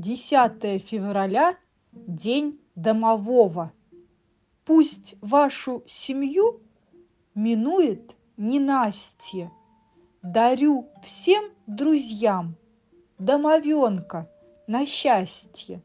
10 февраля – День домового. Пусть вашу семью минует ненастье. Дарю всем друзьям домовенка на счастье.